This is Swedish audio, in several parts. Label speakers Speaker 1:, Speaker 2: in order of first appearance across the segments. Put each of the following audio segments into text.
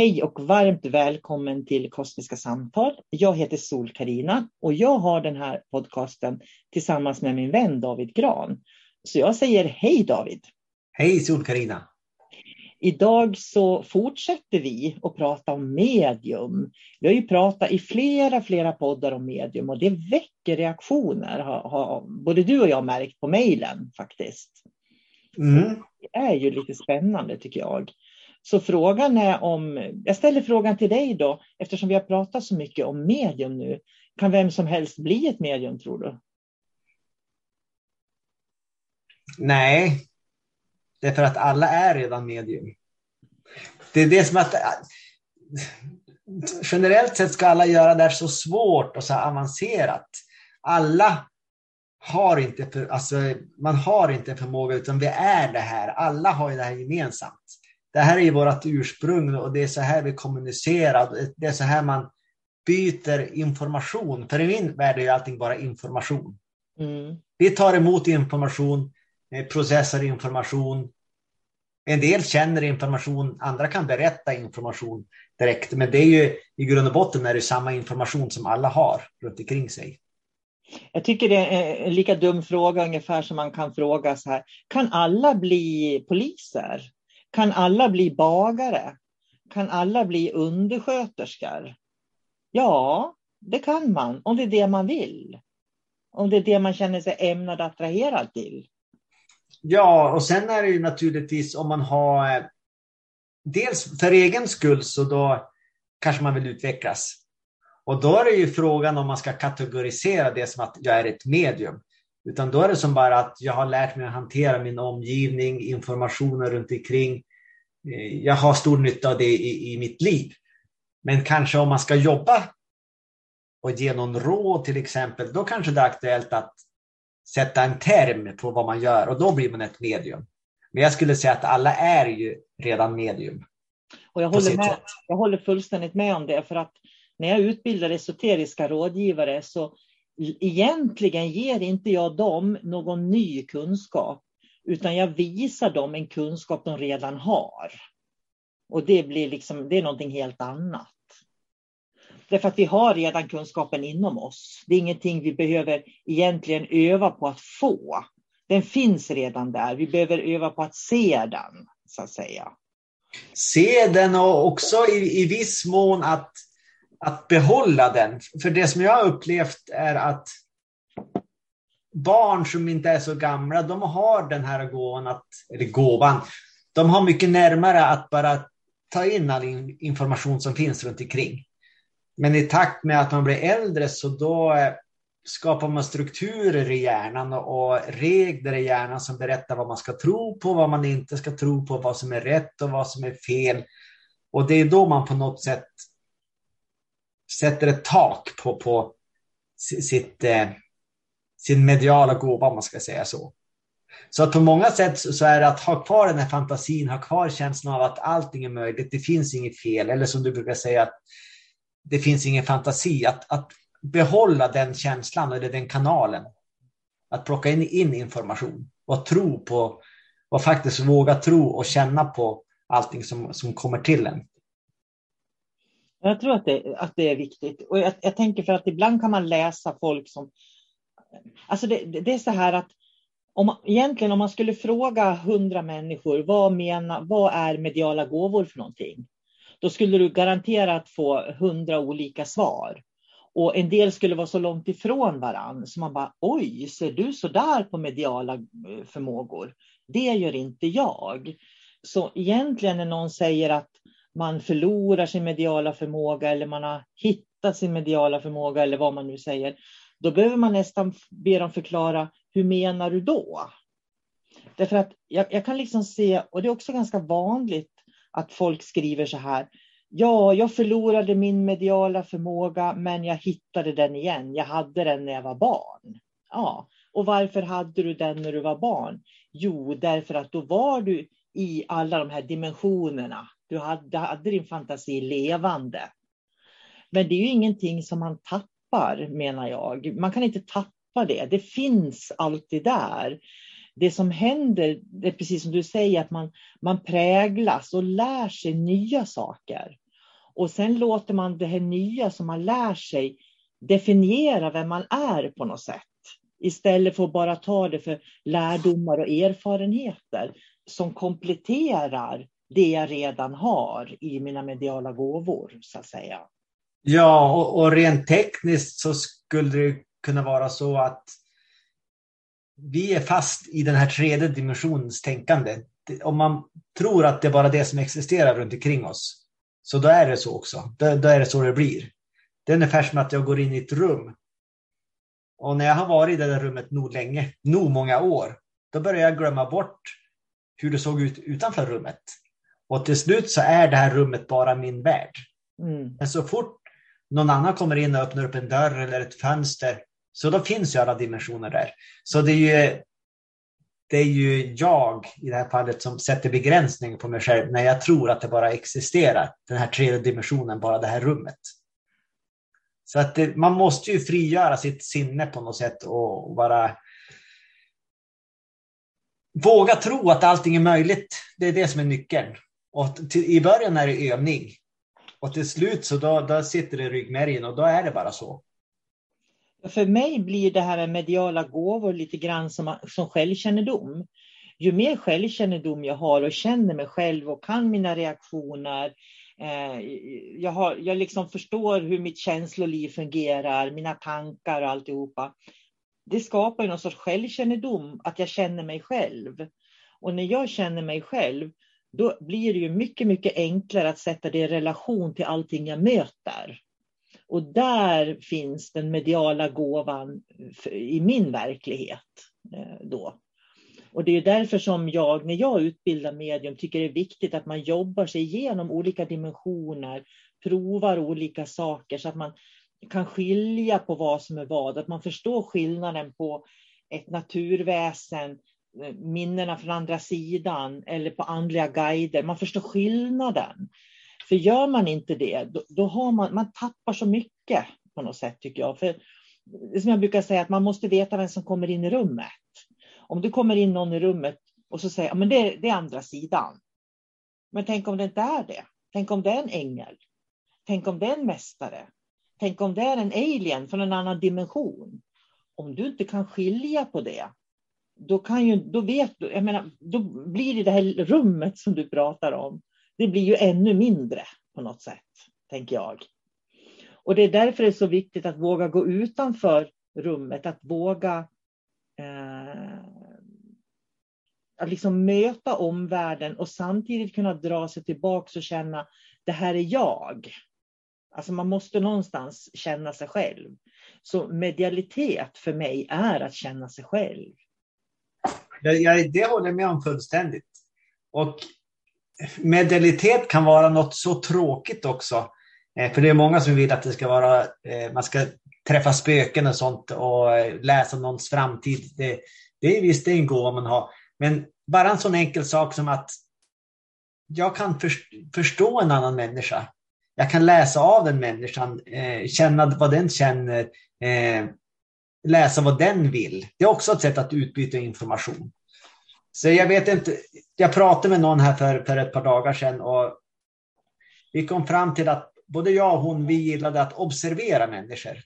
Speaker 1: Hej och varmt välkommen till Kosmiska samtal. Jag heter sol karina och jag har den här podcasten tillsammans med min vän David Gran. Så jag säger hej David.
Speaker 2: Hej sol karina
Speaker 1: Idag så fortsätter vi att prata om medium. Vi har ju pratat i flera, flera poddar om medium och det väcker reaktioner, har, har både du och jag märkt på mejlen faktiskt. Mm. Det är ju lite spännande tycker jag. Så frågan är om, jag ställer frågan till dig då, eftersom vi har pratat så mycket om medium nu. Kan vem som helst bli ett medium tror du?
Speaker 2: Nej, det är för att alla är redan medium. Det är det som att generellt sett ska alla göra det här så svårt och så avancerat. Alla har inte, för, alltså, man har inte förmåga utan vi är det här. Alla har ju det här gemensamt det här är ju vårt ursprung och det är så här vi kommunicerar. Det är så här man byter information. För i min värld är allting bara information. Mm. Vi tar emot information, eh, processar information. En del känner information, andra kan berätta information direkt. Men det är ju i grund och botten är det samma information som alla har runt omkring sig.
Speaker 1: Jag tycker det är en lika dum fråga ungefär som man kan fråga så här. Kan alla bli poliser? Kan alla bli bagare? Kan alla bli undersköterskor? Ja, det kan man om det är det man vill. Om det är det man känner sig ämnad attraherad till.
Speaker 2: Ja, och sen är det ju naturligtvis om man har eh, dels för egen skull så då kanske man vill utvecklas. Och då är det ju frågan om man ska kategorisera det som att jag är ett medium. Utan då är det som bara att jag har lärt mig att hantera min omgivning, informationen runt omkring. Eh, jag har stor nytta av det i, i mitt liv. Men kanske om man ska jobba och ge någon råd till exempel, då kanske det är aktuellt att sätta en term på vad man gör och då blir man ett medium. Men jag skulle säga att alla är ju redan medium.
Speaker 1: Och jag, håller med, jag håller fullständigt med om det för att när jag utbildar esoteriska rådgivare så egentligen ger inte jag dem någon ny kunskap, utan jag visar dem en kunskap de redan har. Och det blir liksom, det är någonting helt annat. Därför att vi har redan kunskapen inom oss. Det är ingenting vi behöver egentligen öva på att få. Den finns redan där. Vi behöver öva på att se den, så att säga.
Speaker 2: Se den och också i, i viss mån att, att behålla den. För det som jag har upplevt är att barn som inte är så gamla, de har den här gåvan, att, eller gåvan, de har mycket närmare att bara ta in all information som finns runt omkring. Men i takt med att man blir äldre så då eh, skapar man strukturer i hjärnan och regler i hjärnan som berättar vad man ska tro på, vad man inte ska tro på, vad som är rätt och vad som är fel. Och det är då man på något sätt sätter ett tak på, på sitt, eh, sin mediala gåva, om man ska säga så. Så att på många sätt så är det att ha kvar den här fantasin, ha kvar känslan av att allting är möjligt, det finns inget fel, eller som du brukar säga, att det finns ingen fantasi. Att, att behålla den känslan eller den kanalen. Att plocka in, in information och tro på och faktiskt våga tro och känna på allting som, som kommer till en.
Speaker 1: Jag tror att det, att det är viktigt. Och jag, jag tänker för att ibland kan man läsa folk som... Alltså det, det är så här att om, egentligen om man skulle fråga hundra människor vad, menar, vad är mediala gåvor för någonting? Då skulle du garanterat få hundra olika svar. Och en del skulle vara så långt ifrån varann så man bara oj, ser du så där på mediala eh, förmågor? Det gör inte jag. Så egentligen när någon säger att man förlorar sin mediala förmåga eller man har hittat sin mediala förmåga eller vad man nu säger, då behöver man nästan be dem förklara hur menar du då? Därför att jag, jag kan liksom se, och det är också ganska vanligt att folk skriver så här, Ja, jag förlorade min mediala förmåga, men jag hittade den igen. Jag hade den när jag var barn. Ja, och varför hade du den när du var barn? Jo, därför att då var du i alla de här dimensionerna. Du hade, hade din fantasi levande. Men det är ju ingenting som man tappar, menar jag. Man kan inte tappa det. Det finns alltid där. Det som händer, det är precis som du säger, att man, man präglas och lär sig nya saker. Och sen låter man det här nya som man lär sig definiera vem man är på något sätt. Istället för att bara ta det för lärdomar och erfarenheter som kompletterar det jag redan har i mina mediala gåvor, så att säga.
Speaker 2: Ja, och, och rent tekniskt så skulle det kunna vara så att vi är fast i den här tredje dimensionens tänkande. Om man tror att det är bara det som existerar runt omkring oss, så då är det så också. Då, då, är det så det blir. Det är ungefär som att jag går in i ett rum. Och när jag har varit i det där rummet nog länge, nog många år, då börjar jag glömma bort hur det såg ut utanför rummet. Och till slut så är det här rummet bara min värld. Mm. Men så fort någon annan kommer in och öppnar upp en dörr eller ett fönster, så då finns ju alla dimensioner där. Så det är ju det är ju jag i det här fallet som sätter begränsning på mig själv när jag tror att det bara existerar, den här tredje dimensionen, bara det här rummet. Så att det, man måste ju frigöra sitt sinne på något sätt och bara våga tro att allting är möjligt. Det är det som är nyckeln. Och till, I början är det övning. Och till slut så då, då sitter det i ryggmärgen och då är det bara så.
Speaker 1: För mig blir det här med mediala gåvor lite grann som, som självkännedom. Ju mer självkännedom jag har och känner mig själv och kan mina reaktioner, eh, jag, har, jag liksom förstår hur mitt känsloliv fungerar, mina tankar och alltihopa. Det skapar någon sorts självkännedom, att jag känner mig själv. Och när jag känner mig själv, då blir det ju mycket, mycket enklare att sätta det i relation till allting jag möter. Och där finns den mediala gåvan i min verklighet. Eh, då. Och det är därför som jag, när jag utbildar medium, tycker det är viktigt att man jobbar sig igenom olika dimensioner, provar olika saker så att man kan skilja på vad som är vad, att man förstår skillnaden på ett naturväsen, Eh, minnena från andra sidan eller på andliga guider. Man förstår skillnaden. För gör man inte det, då, då, har man, man tappar så mycket på något sätt tycker jag. För som jag brukar säga, att man måste veta vem som kommer in i rummet. Om det kommer in någon i rummet och så säger ja, men det, det är andra sidan. Men tänk om det inte är det? Tänk om det är en ängel? Tänk om det är en mästare? Tänk om det är en alien från en annan dimension? Om du inte kan skilja på det, då, kan ju, då vet du, jag menar, då blir det det här rummet som du pratar om, det blir ju ännu mindre på något sätt, tänker jag. Och det är därför det är så viktigt att våga gå utanför rummet, att våga eh, att liksom möta omvärlden och samtidigt kunna dra sig tillbaka och känna det här är jag. Alltså man måste någonstans känna sig själv. Så medialitet för mig är att känna sig själv.
Speaker 2: Jag, det håller jag med om fullständigt. Och medialitet kan vara något så tråkigt också. Eh, för det är många som vill att det ska vara, eh, man ska träffa spöken och sånt och eh, läsa någons framtid. Det, det är visst det är en gåva man har. Men bara en sån enkel sak som att jag kan förstå en annan människa. Jag kan läsa av den människan, känna vad den känner, läsa vad den vill. Det är också ett sätt att utbyta information. Så jag vet inte, jag pratade med någon här för, för ett par dagar sedan och vi kom fram till att både jag och hon, vi gillade att observera människor.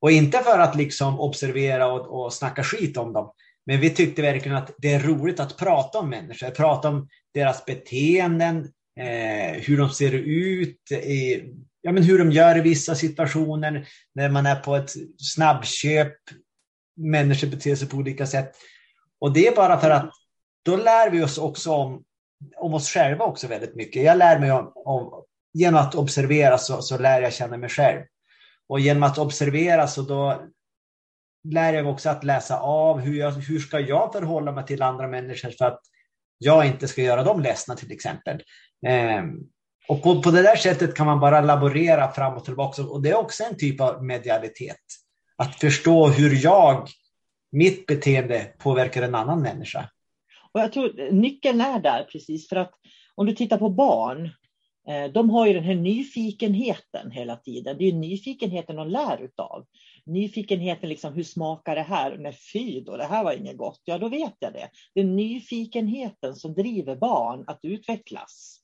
Speaker 2: Och inte för att liksom observera och, och snacka skit om dem, men vi tyckte verkligen att det är roligt att prata om människor, prata om deras beteenden, eh, hur de ser ut, eh, ja, men hur de gör i vissa situationer, när man är på ett snabbköp, människor beter sig på olika sätt. Och det är bara för att då lär vi oss också om, om oss själva också väldigt mycket. Jag lär mig om, om genom att observera så, så lär jag känna mig själv. Och genom att observera så då lär jag mig också att läsa av hur, jag, hur ska jag förhålla mig till andra människor för att jag inte ska göra dem ledsna till exempel. Eh, och på, på det där sättet kan man bara laborera fram och tillbaka och det är också en typ av medialitet. Att förstå hur jag, mitt beteende påverkar en annan människa.
Speaker 1: Och jag tror nyckeln är där precis för att om du tittar på barn Eh, de har ju den här nyfikenheten hela tiden. Det är nyfikenheten de lär utav. Nyfikenheten, liksom, hur smakar det här? Nej, fy då, det här var inget gott. Ja, då vet jag det. Det är nyfikenheten som driver barn att utvecklas.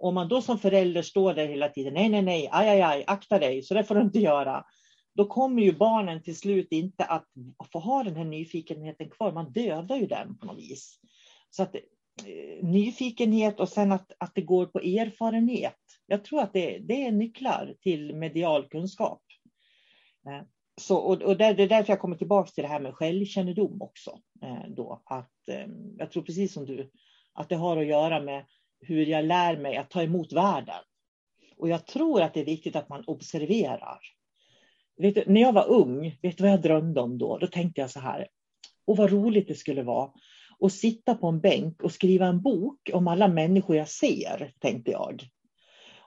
Speaker 1: Om man då som förälder står där hela tiden, nej, nej, nej, aj, aj, aj, akta dig, så det får du inte göra. Då kommer ju barnen till slut inte att få ha den här nyfikenheten kvar. Man dödar ju den på något vis. Så att eh, nyfikenhet och sen att, att det går på erfarenhet. Jag tror att det, det är nycklar till medial kunskap. Eh, så, och, och det, det är därför jag kommer tillbaka till det här med självkännedom också. Eh, då, att, jag tror precis som du, att det har att göra med hur jag lär mig att ta emot världen. Och jag tror att det är viktigt att man observerar. Vet du, när jag var ung, vet du vad jag drömde om då? Då tänkte jag så här, och vad roligt det skulle vara att sitta på en bänk och skriva en bok om alla människor jag ser, tänkte jag.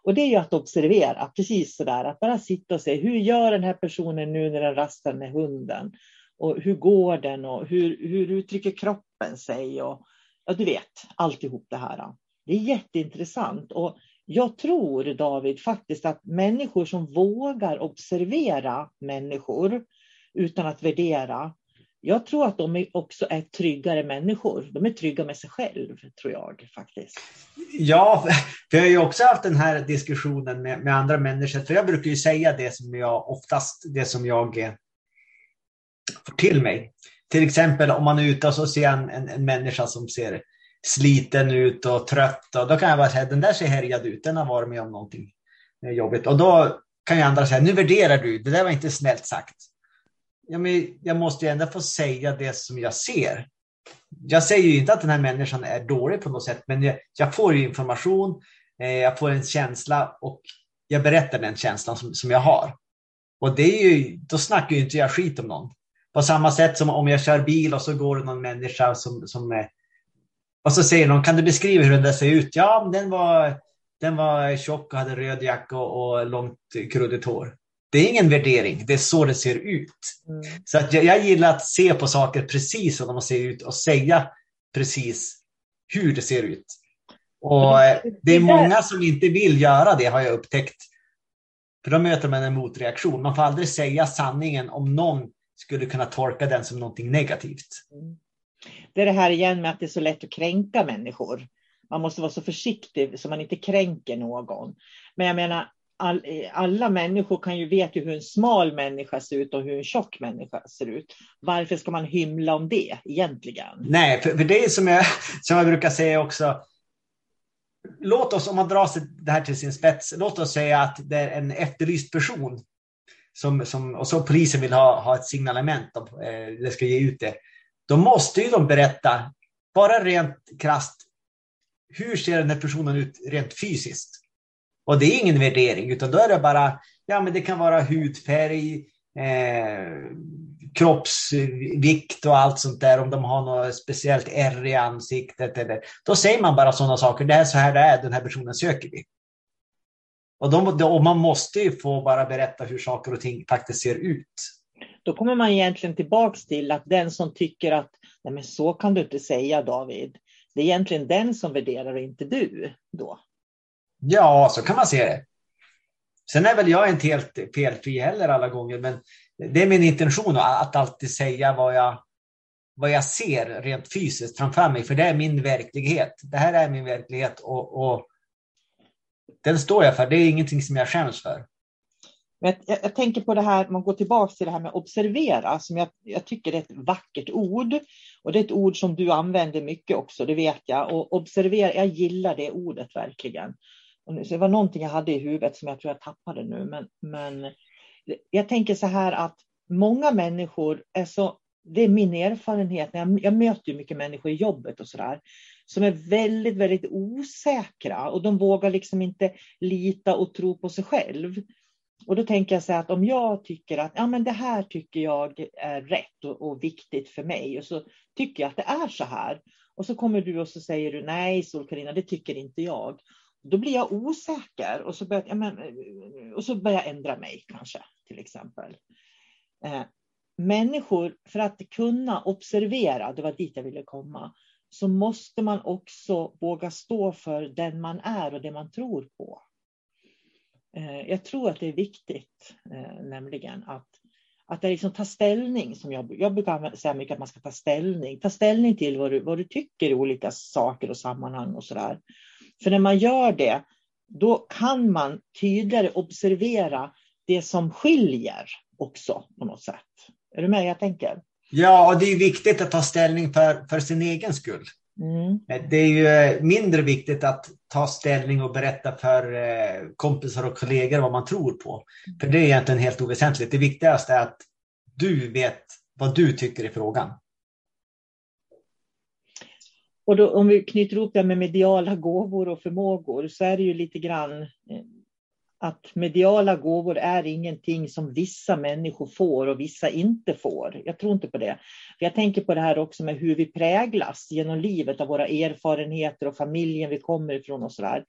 Speaker 1: Och det är ju att observera, precis sådär, att bara sitta och se, hur gör den här personen nu när den rastar med hunden? Och hur går den och hur, hur uttrycker kroppen sig? Och, ja, du vet, alltihop det här. Det är jätteintressant. Och jag tror, David, faktiskt att människor som vågar observera människor utan att värdera, jag tror att de också är tryggare människor. De är trygga med sig själv, tror jag faktiskt.
Speaker 2: Ja, för jag har ju också haft den här diskussionen med, med andra människor. För jag brukar ju säga det som jag oftast, det som jag eh, får till mig. Till exempel om man är ute och så ser en, en, en människa som ser sliten ut och trött. Och då kan jag bara säga, den där ser härjad ut, den har varit med om någonting eh, jobbigt. Och då kan ju andra säga, nu värderar du, det där var inte snällt sagt ja, men jag måste ju ändå få säga det som jag ser. Jag säger ju inte att den här människan är dålig på något sätt, men jag, jag får information, eh, jag får en känsla och jag berättar den känslan som, som jag har. Och det är ju, då snackar ju inte jag skit om någon. På samma sätt som om jag kör bil och så går det någon människa som, som är, och så säger någon, kan du beskriva hur den där ser ut? Ja, den var, den var tjock och hade röd jacka och, och långt krulligt hår. Det är ingen värdering, det är så det ser ut. Mm. Så att jag, jag, gillar att se på saker precis som de ser ut och säga precis hur det ser ut. Och det är många som inte vill göra det har jag upptäckt. För då möter man en motreaktion. Man får aldrig säga sanningen om någon skulle kunna tolka den som någonting negativt.
Speaker 1: Det är det här igen med att det är så lätt att kränka människor. Man måste vara så försiktig så man inte kränker någon. Men jag menar, all, alla människor kan ju veta hur en smal människa ser ut och hur en tjock människa ser ut. Varför ska man hymla om det egentligen?
Speaker 2: Nej, för, för det är som jag, som jag brukar säga också. Låt oss, om man drar det här till sin spets, låt oss säga att det är en efterlyst person som, som, och så polisen vill ha, ha ett signalement, och, eh, det ska ge ut det. Då måste ju de berätta, bara rent krast hur ser den här personen ut rent fysiskt? Och det är ingen värdering, utan då är det bara, ja men det kan vara hudfärg, eh, kroppsvikt och allt sånt där, om de har något speciellt ärr i ansiktet. Eller, då säger man bara sådana saker, det är så här det är, den här personen söker vi. Och, de, och man måste ju få bara berätta hur saker och ting faktiskt ser ut.
Speaker 1: Då kommer man egentligen tillbaks till att den som tycker att Nej, men så kan du inte säga David. Det är egentligen den som värderar och inte du då.
Speaker 2: Ja, så kan man se det. Sen är väl jag inte helt felfri heller alla gånger, men det är min intention att alltid säga vad jag, vad jag ser rent fysiskt framför mig, för det är min verklighet. Det här är min verklighet och, och den står jag för. Det är ingenting som jag skäms för.
Speaker 1: Men jag, jag, tänker på det här, man går tillbaka till det här med observera, som jag, jag, tycker är ett vackert ord. Och det är ett ord som du använder mycket också, det vet jag. Och observera, jag gillar det ordet verkligen. Och det var någonting jag hade i huvudet som jag tror jag tappade nu. Men, men jag tänker så här att många människor är så, det är min erfarenhet, jag, jag möter ju mycket människor i jobbet och sådär, som är väldigt, väldigt osäkra och de vågar liksom inte lita och tro på sig själv. Och då tänker jag så att om jag tycker att ja, men det här tycker jag är rätt och, och, viktigt för mig och så tycker jag att det är så här. Och så kommer du och så säger du nej Sol-Carina, det tycker inte jag. Då blir jag osäker och så börjar, ja, men, och så börjar jag ändra mig kanske till exempel. Eh, människor, för att kunna observera, det var dit jag ville komma, så måste man också våga stå för den man är och det man tror på. Eh, jag tror att det är viktigt, eh, nämligen att, att det liksom ta ställning. Som jag, jag brukar säga mycket att man ska ta ställning. Ta ställning till vad du, vad du tycker i olika saker och sammanhang och sådär. För när man gör det, då kan man tydligare observera det som skiljer också på något sätt. Är du med jag tänker?
Speaker 2: Ja, och det är viktigt att ta ställning för, för sin egen skull. Mm. Det är ju eh, mindre viktigt att ta ställning och berätta för eh, kompisar och kollegor vad man tror på. För det är egentligen helt oväsentligt. Det viktigaste är att du vet vad du tycker i frågan.
Speaker 1: Och då, om vi knyter ihop det med mediala gåvor och förmågor så är det ju lite grann eh, att mediala gåvor är ingenting som vissa människor får och vissa inte får. Jag tror inte på det. För jag tänker på det här också med hur vi präglas genom livet av våra erfarenheter och familjen vi kommer ifrån och så där.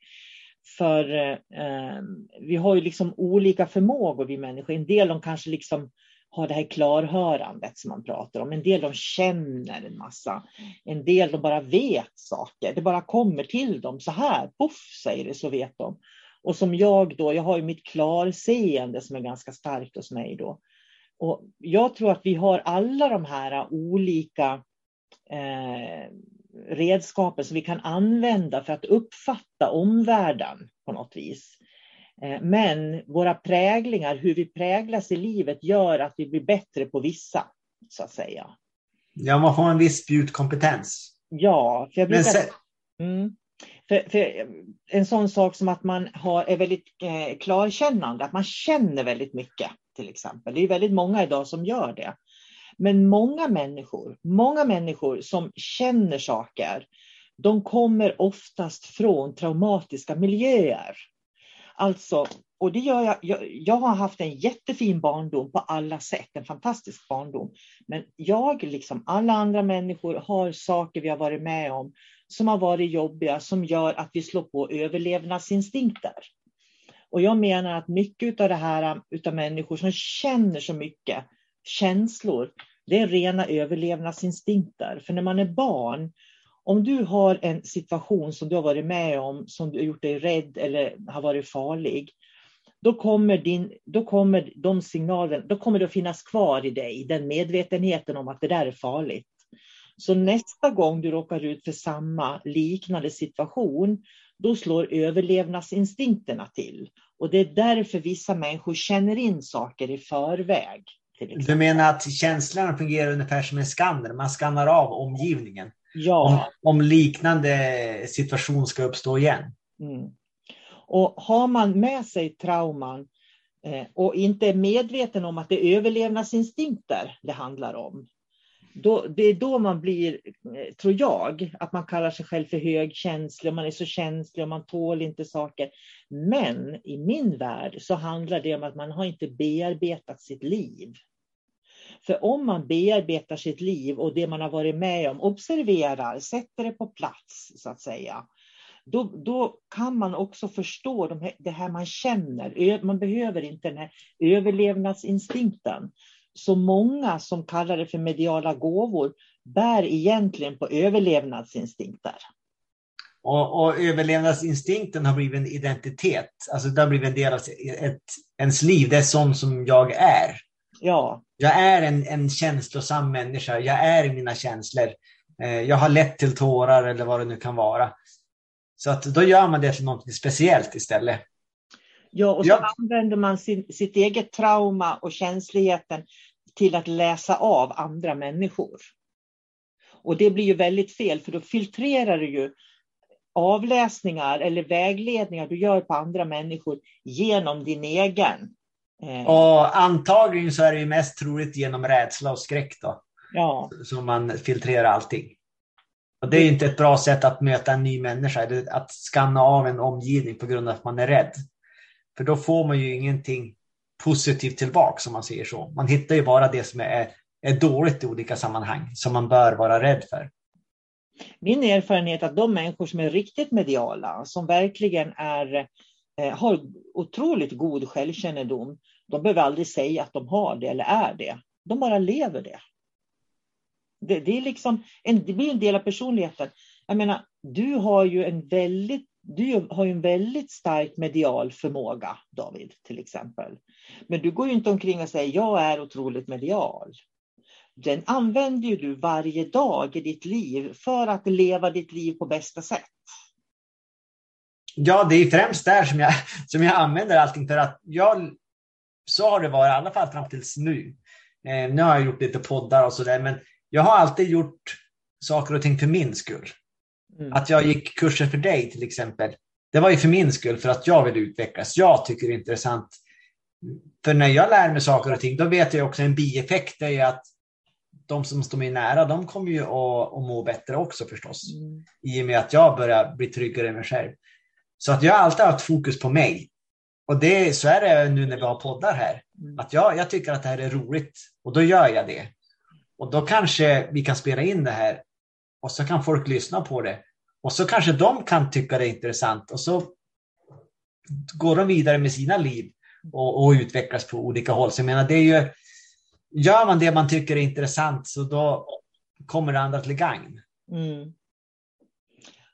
Speaker 1: För eh, vi har ju liksom olika förmågor vi människor. En del de kanske liksom har det här klarhörandet som man pratar om. En del de känner en massa. En del de bara vet saker. Det bara kommer till dem så här. Poff säger det så vet de. Och som jag då, jag har ju mitt klarseende som är ganska starkt hos mig då. Och jag tror att vi har alla de här olika eh, redskapen som vi kan använda för att uppfatta omvärlden på något vis. Eh, men våra präglingar, hur vi präglas i livet, gör att vi blir bättre på vissa, så att säga.
Speaker 2: Ja, man får en viss spjutkompetens.
Speaker 1: Ja, för jag brukar... Sen... Mm. För, för, en sån sak som att man har, är väldigt eh, klarkännande, att man känner väldigt mycket till exempel. Det är väldigt många idag som gör det. Men många människor, många människor som känner saker, de kommer oftast från traumatiska miljöer. Alltså, och det gör jag, jag, jag har haft en jättefin barndom på alla sätt, en fantastisk barndom. Men jag, liksom alla andra människor, har saker vi har varit med om som har varit jobbiga som gör att vi slår på överlevnadsinstinkter. Och jag menar att mycket av det här utav människor som känner så mycket känslor, det är rena överlevnadsinstinkter. För när man är barn Om du har en situation som du har varit med om, som du har gjort dig rädd eller har varit farlig, då kommer, din, då kommer de signalerna, då kommer det att finnas kvar i dig, den medvetenheten om att det där är farligt. Så nästa gång du råkar ut för samma liknande situation, då slår överlevnadsinstinkterna till. Och det är därför vissa människor känner in saker i förväg.
Speaker 2: Du menar att känslorna fungerar ungefär som en skanner? Man skannar av omgivningen?
Speaker 1: Ja.
Speaker 2: Om, om liknande situation ska uppstå igen?
Speaker 1: Mm. Och har man med sig trauman eh, och inte är medveten om att det är överlevnadsinstinkter det handlar om, då, det är då man blir, eh, tror jag, att man kallar sig själv för högkänslig, man är så känslig och man tål inte saker. Men i min värld så handlar det om att man har inte bearbetat sitt liv. För om man bearbetar sitt liv och det man har varit med om, observerar, sätter det på plats så att säga, då, då kan man också förstå de här, det här man känner. Man behöver inte den här överlevnadsinstinkten. Så många som kallar det för mediala gåvor bär egentligen på överlevnadsinstinkter.
Speaker 2: Och, och överlevnadsinstinkten har blivit en identitet. Alltså det har blivit en del av ett, ens liv. Det är sån som jag är.
Speaker 1: Ja.
Speaker 2: Jag är en, en känslosam människa. Jag är mina känslor. Eh, jag har lätt till tårar eller vad det nu kan vara. Så att då gör man det till något speciellt istället.
Speaker 1: Ja, och så ja. använder man sin, sitt eget trauma och känsligheten till att läsa av andra människor. Och det blir ju väldigt fel, för då filtrerar du ju avläsningar eller vägledningar du gör på andra människor genom din egen.
Speaker 2: Eh, och antagligen så är det ju mest troligt genom rädsla och skräck då.
Speaker 1: Ja.
Speaker 2: Som man filtrerar allting. Och det är inte ett bra sätt att möta en ny människa, att skanna av en omgivning på grund av att man är rädd. För då får man ju ingenting positivt tillbaka som man säger så. Man hittar ju bara det som är, är dåligt i olika sammanhang som man bör vara rädd för.
Speaker 1: Min erfarenhet är att de människor som är riktigt mediala, som verkligen är, eh, har otroligt god självkännedom, de behöver aldrig säga att de har det eller är det. De bara lever det. Det, det är liksom en, det blir en del av personligheten. Jag menar, du har ju en väldigt du har ju en väldigt stark medial förmåga, David, till exempel. Men du går ju inte omkring och säger jag är otroligt medial. Den använder ju du varje dag i ditt liv för att leva ditt liv på bästa sätt.
Speaker 2: Ja, det är främst där som jag, som jag använder allting för att jag, så har det varit i alla fall fram tills nu. Eh, nu har jag gjort lite poddar och sådär, men jag har alltid gjort saker och ting för min skull. Mm. Att jag gick kurser för dig till exempel. Det var ju för min skull, för att jag vill utvecklas. Jag tycker det är intressant. För när jag lär mig saker och ting, då vet jag också en bieffekt är att de som står mig nära, de kommer ju att, att må bättre också förstås. Mm. I och med att jag börjar bli tryggare i mig själv. Så att jag har alltid haft fokus på mig. Och det, så är det nu när vi har poddar här. Mm. Att jag, jag tycker att det här är roligt och då gör jag det. Och då kanske vi kan spela in det här och så kan folk lyssna på det. Och så kanske de kan tycka det är intressant och så går de vidare med sina liv och, och utvecklas på olika håll. Så jag menar, det är ju, gör man det man tycker är intressant så då kommer det andra till gagn.
Speaker 1: Mm.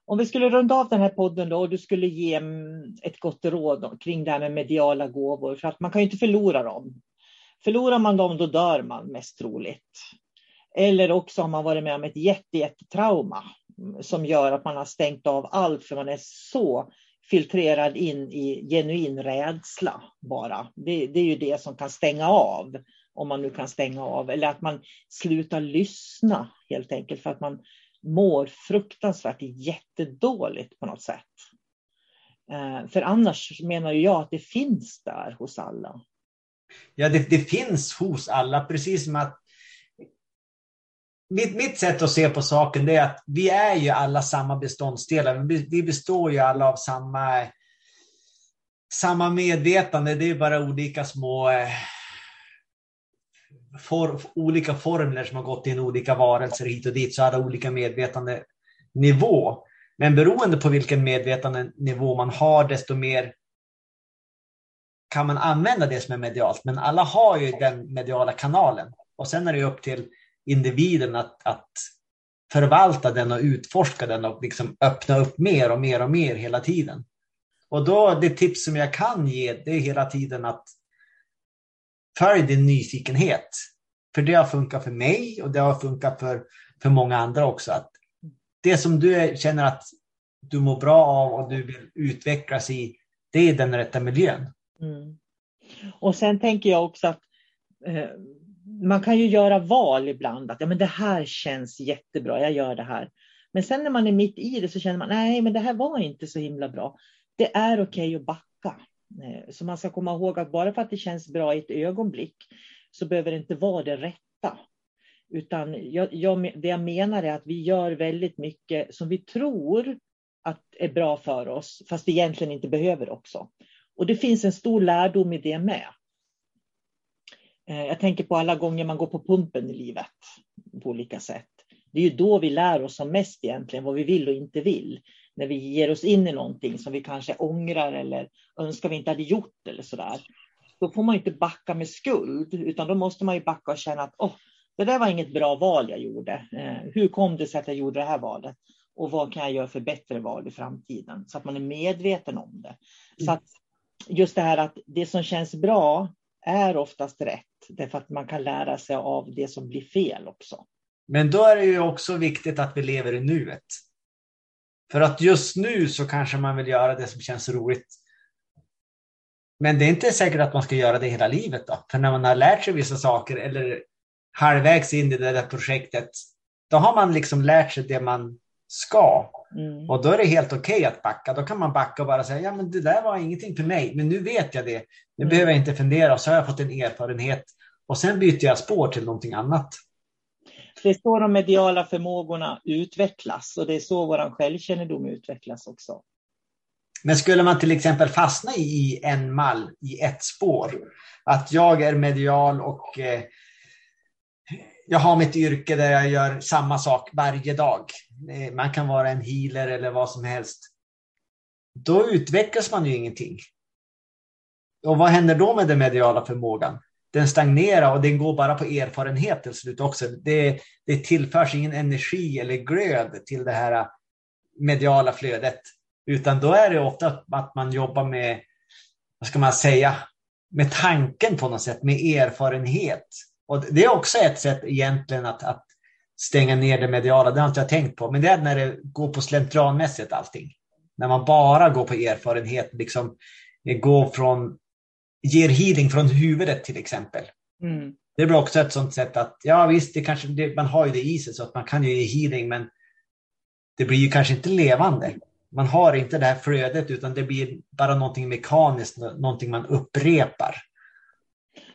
Speaker 1: Om vi skulle runda av den här podden då och du skulle ge mm, ett gott råd kring det här med mediala gåvor, för att man kan ju inte förlora dem. Förlorar man dem, då dör man mest troligt. Eller också har man varit med om ett jättejättetrauma som gör att man har stängt av allt för man är så filtrerad in i genuin rädsla bara. Det, det, är ju det som kan stänga av, om man nu kan stänga av. Eller att man slutar lyssna helt enkelt för att man mår fruktansvärt jättedåligt på något sätt. Eh, för annars menar jag att det finns där hos alla.
Speaker 2: Ja, det, det finns hos alla, precis som att mitt, mitt sätt att se på saken är att vi är ju alla samma beståndsdelar. Vi består ju alla av samma, samma medvetande. Det är bara olika små eh, for, olika formler som har gått in olika varelser hit och dit, så alla olika medvetande nivå. Men beroende på vilken medvetande nivå man har, desto mer kan man använda det som är medialt. Men alla har ju den mediala kanalen. Och sen är det upp till individen att, att förvalta den och utforska den och liksom öppna upp mer och mer och mer hela tiden. Och då det tips som jag kan ge det är hela tiden att följ din nyfikenhet. För det har funkat för mig och det har funkat för, för många andra också. Att det som du känner att du mår bra av och du vill utvecklas i, det är den rätta miljön. Mm.
Speaker 1: Och sen tänker jag också att eh, man kan ju göra val ibland. Att ja, men det här känns jättebra, jag gör det här. Men sen när man är mitt i det så känner man, nej men det här var inte så himla bra. Det är okej okay att backa. Eh, så man ska komma ihåg att bara för att det känns bra i ett ögonblick så behöver det inte vara det rätta. Utan jag, jag, det jag menar är att vi gör väldigt mycket som vi tror att är bra för oss, fast vi egentligen inte behöver också. Och det finns en stor lärdom i det med. Eh, jag tänker på alla gånger man går på pumpen i livet på olika sätt. Det är ju då vi lär oss som mest egentligen vad vi vill och inte vill. När vi ger oss in i någonting som vi kanske ångrar eller önskar vi inte hade gjort eller sådär. Då får man inte backa med skuld, utan då måste man ju backa och känna att oh, det där var inget bra val jag gjorde. Eh, hur kom det sig att jag gjorde det här valet? Och vad kan jag göra för bättre val i framtiden? Så att man är medveten om det. Så att just det här att det som känns bra är oftast rätt. Därför att man kan lära sig av det som blir fel också.
Speaker 2: Men då är det ju också viktigt att vi lever i nuet. För att just nu så kanske man vill göra det som känns roligt. Men det är inte säkert att man ska göra det hela livet då. För när man har lärt sig vissa saker eller halvvägs in i det där projektet, då har man liksom lärt sig det man ska. Mm. Och då är det helt okej okay att backa. Då kan man backa och bara säga, ja men det där var ingenting för mig, men nu vet jag det. Nu mm. behöver jag inte fundera och så har jag fått en erfarenhet. Och sen byter jag spår till någonting annat.
Speaker 1: Det är så de mediala förmågorna utvecklas och det är så vår självkännedom utvecklas också.
Speaker 2: Men skulle man till exempel fastna i en mall, i ett spår, att jag är medial och eh, jag har mitt yrke där jag gör samma sak varje dag. Eh, man kan vara en healer eller vad som helst. Då utvecklas man ju ingenting. Och vad händer då med den mediala förmågan? Den stagnerar och den går bara på erfarenhet till slut också. Det, det tillförs ingen energi eller glöd till det här eh, mediala flödet. Utan då är det ofta att man jobbar med, vad ska man säga, med tanken på något sätt, med erfarenhet. Och det är också ett sätt egentligen att, att stänga ner det mediala. Det har inte jag tänkt på. Men det är när det går på slentrianmässigt allting. När man bara går på erfarenhet, liksom går från, ger healing från huvudet till exempel. Mm. Det blir också ett sånt sätt att, ja visst, det kanske, det, man har ju det i sig så att man kan ju ge healing, men det blir ju kanske inte levande. Man har inte det här flödet utan det blir bara någonting mekaniskt, någonting man upprepar.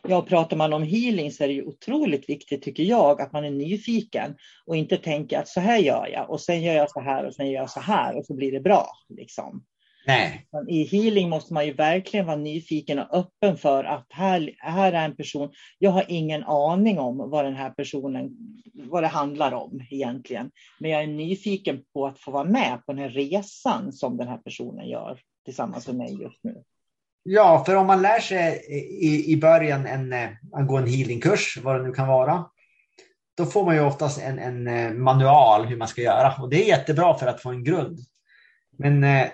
Speaker 1: Ja, pratar man om healing så är det ju otroligt viktigt tycker jag att man är nyfiken och inte tänker att så här gör jag och sen gör jag så här och sen gör jag så här och så blir det bra. Liksom.
Speaker 2: Nej.
Speaker 1: I healing måste man ju verkligen vara nyfiken och öppen för att här, här är en person, jag har ingen aning om vad den här personen, vad det handlar om egentligen. Men jag är nyfiken på att få vara med på den här resan som den här personen gör tillsammans med mig just nu.
Speaker 2: Ja, för om man lär sig i, i början en, eh, att gå en healingkurs, vad det nu kan vara, då får man ju oftast en, en eh, manual hur man ska göra och det är jättebra för att få en grund. Men eh,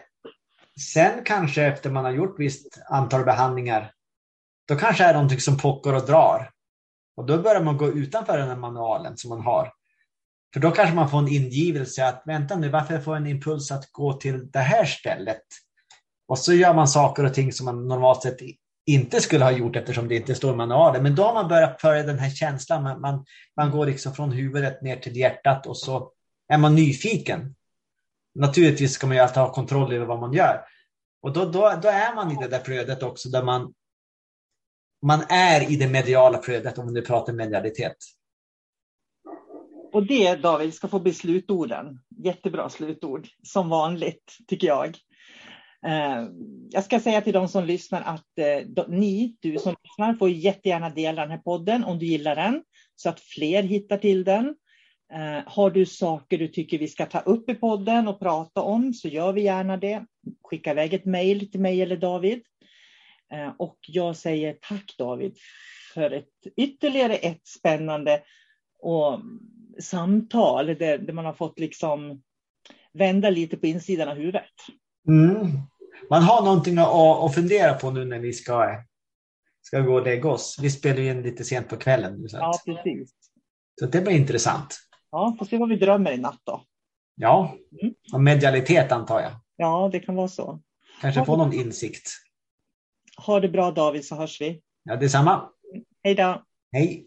Speaker 2: sen kanske efter man har gjort visst antal behandlingar, då kanske är det någonting som pockar och drar. Och då börjar man gå utanför den här manualen som man har. För då kanske man får en ingivelse att vänta nu, varför får jag en impuls att gå till det här stället? Och så gör man saker och ting som man normalt sett inte skulle ha gjort eftersom det inte står i manualen. Men då har man börjat följa den här känslan. Man, man, man går liksom från huvudet ner till hjärtat och så är man nyfiken. Naturligtvis ska man ju alltid ha kontroll över vad man gör. Och då, då, då är man i det där flödet också där man, man är i det mediala flödet om vi nu pratar medialitet.
Speaker 1: Och det David ska få bli slutorden. Jättebra slutord, som vanligt tycker jag. Eh, jag ska säga till de som lyssnar att eh, ni, du som lyssnar, får jättegärna dela den här podden om du gillar den, så att fler hittar till den. Eh, har du saker du tycker vi ska ta upp i podden och prata om så gör vi gärna det. Skicka iväg ett mejl till mig eller David. Och jag säger tack David för ett, ytterligare ett spännande och samtal där, där man har fått liksom vända lite på insidan av huvudet.
Speaker 2: Mm. Man har någonting att, att fundera på nu när vi ska, ska gå och lägga oss. Vi spelar ju in lite sent på kvällen. Så,
Speaker 1: Ja, precis.
Speaker 2: så det blir intressant.
Speaker 1: Ja, får se vad vi drömmer i natt då.
Speaker 2: Ja,
Speaker 1: Mm.
Speaker 2: och medialitet antar jag.
Speaker 1: Ja, det kan vara så.
Speaker 2: Kanske få någon insikt.
Speaker 1: Ha det bra David så hörs vi.
Speaker 2: Ja, detsamma.
Speaker 1: Hej då!
Speaker 2: Hej!